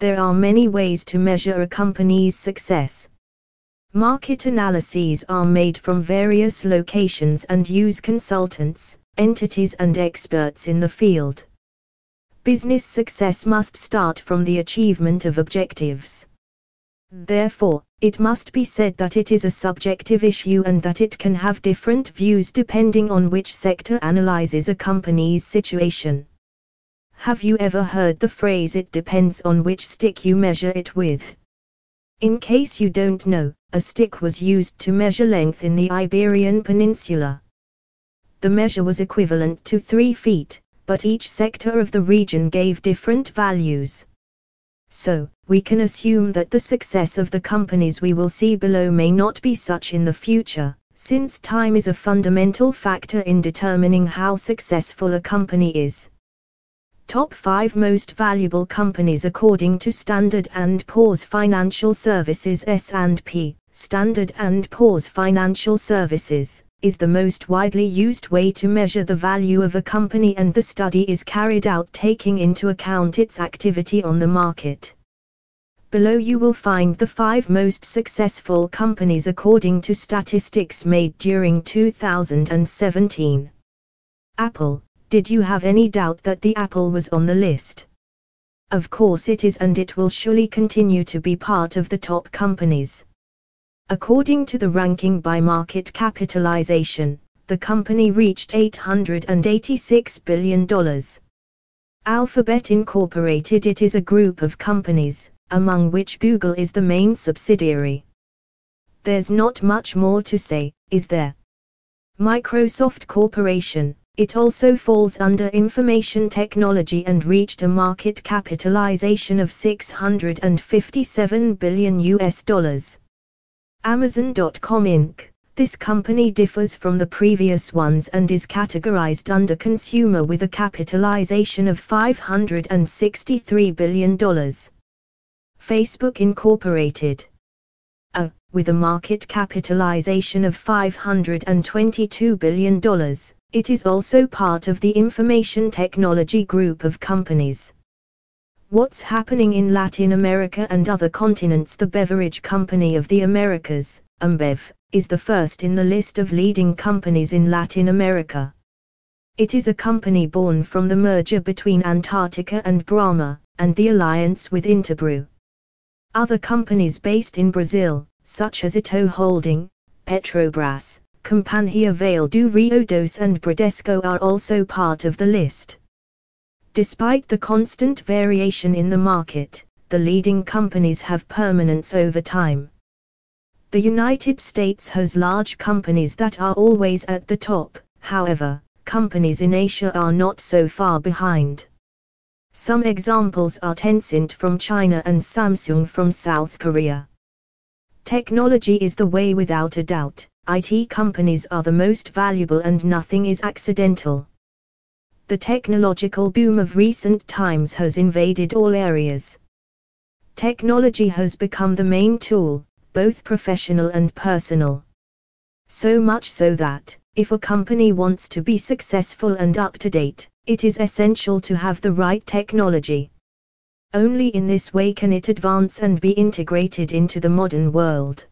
There are many ways to measure a company's success. Market analyses are made from various locations and use consultants, entities, and experts in the field. Business success must start from the achievement of objectives. Therefore, it must be said that it is a subjective issue and that it can have different views depending on which sector analyzes a company's situation. Have you ever heard the phrase it depends on which stick you measure it with? In case you don't know, a stick was used to measure length in the Iberian Peninsula. The measure was equivalent to 3 feet, but each sector of the region gave different values. So, we can assume that the success of the companies we will see below may not be such in the future, since time is a fundamental factor in determining how successful a company is. Top 5 Most Valuable Companies according to Standard & Poor's Financial Services S&P, Standard & Poor's Financial Services, is the most widely used way to measure the value of a company and the study is carried out taking into account its activity on the market. Below you will find the 5 most successful companies according to statistics made during 2017. Apple, did you have any doubt that the Apple was on the list? Of course it is and it will surely continue to be part of the top companies. According to the ranking by market capitalization, the company reached $886 billion. Alphabet Incorporated It is a group of companies, among which Google is the main subsidiary. There's not much more to say, is there? Microsoft Corporation, it also falls under information technology and reached a market capitalization of 657 billion US dollars. Amazon.com Inc. This company differs from the previous ones and is categorized under consumer with a capitalization of $563 billion. Facebook Incorporated. A, with a market capitalization of $522 billion, it is also part of the information technology group of companies. What's happening in Latin America and other continents? The Beverage Company of the Americas, Ambev, is the first in the list of leading companies in Latin America. It is a company born from the merger between Antarctica and Brahma, and the alliance with Interbrew. Other companies based in Brazil, such as Itaú Holding, Petrobras, Companhia Vale do Rio Doce and Bradesco are also part of the list. Despite the constant variation in the market, the leading companies have permanence over time. The United States has large companies that are always at the top, however, companies in Asia are not so far behind. Some examples are Tencent from China and Samsung from South Korea. Technology is the way without a doubt, IT companies are the most valuable and nothing is accidental. The technological boom of recent times has invaded all areas. Technology has become the main tool, both professional and personal. So much so that, if a company wants to be successful and up to date, it is essential to have the right technology. Only in this way can it advance and be integrated into the modern world.